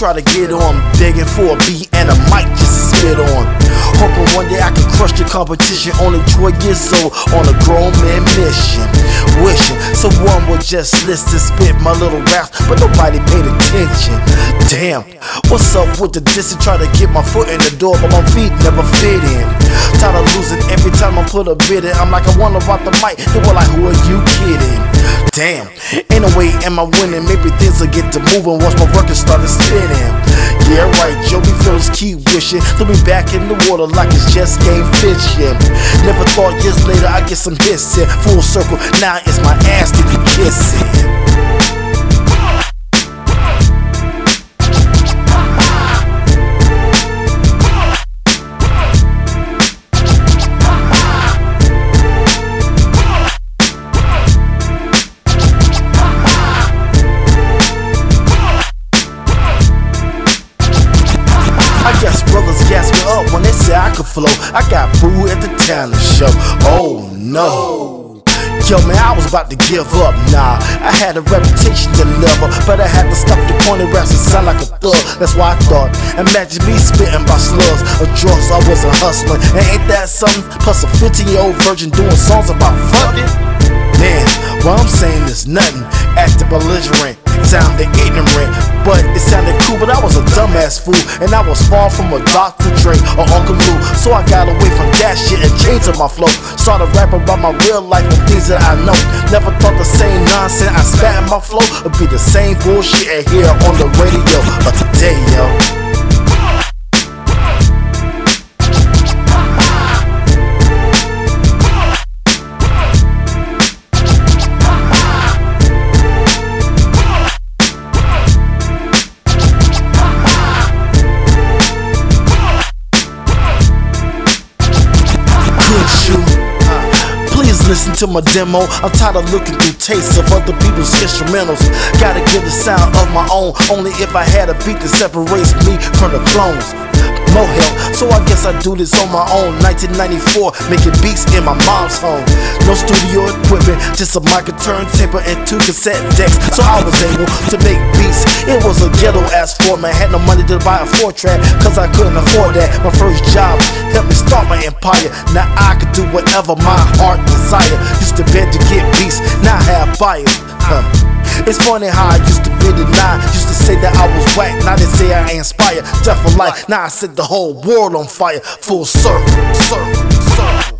try to get on, begging for a beat and a mic just to spit on. Hoping one day I can crush the competition. Only 12 years old on a grown man mission. Wishing someone would just listen, spit my little raps, but nobody paid attention. Damn, what's up with the distance? Try to get my foot in the door, but my feet never fit in. Tired of losing every time I put a bid in. I'm like, I wonder about the mic. They were like, who are you kidding? Damn, ain't no way am I winning. Maybe things will get to moving once my record started spinning. Yeah, right, Joey Phillips keep wishing. Throw me back in the water like it's just game fishing. Never thought years later I'd get some hits in full circle. Now it's my ass to be kissing. Flow. I got booed at the talent show. Oh no. Yo, man, I was about to give up. Nah, I had a reputation to deliver, but I had to stop the corny raps and sound like a thug. That's why I thought. Imagine me spitting by slugs or drugs. I wasn't hustling, and ain't that something? Plus a 15 year old virgin doing songs about fucking. Man, what I'm saying is nothing. Acting belligerent, sounding ignorant, but it sounded cool. But I was a dumbass fool, and I was far from a Dr. Dre or Uncle Lou. So I got away from that shit and changed up my flow. Started rapping about my real life and things that I know. Never thought the same nonsense I spat in my flow would be the same bullshit I hear on the radio But today, yo. Listen to my demo. I'm tired of looking through tapes of other people's instrumentals. Gotta give the sound of my own. Only if I had a beat that separates me from the clones. No help, so I guess I do this on my own. 1994, making beats in my mom's home. No studio equipment, just a mic, a turntable, and two cassette decks. So I was able to make beats. It was a ghetto ass format. Had no money to buy a four track, cause I couldn't afford that. My first job helped me start my empire. Now I can do whatever my heart desire. Used to beg to get beats, now have buyers. Huh. It's funny how I used to be denied. Used to say that I was whack, now they say I inspire. Death for life, now I set the whole world on fire. Full circle, circle.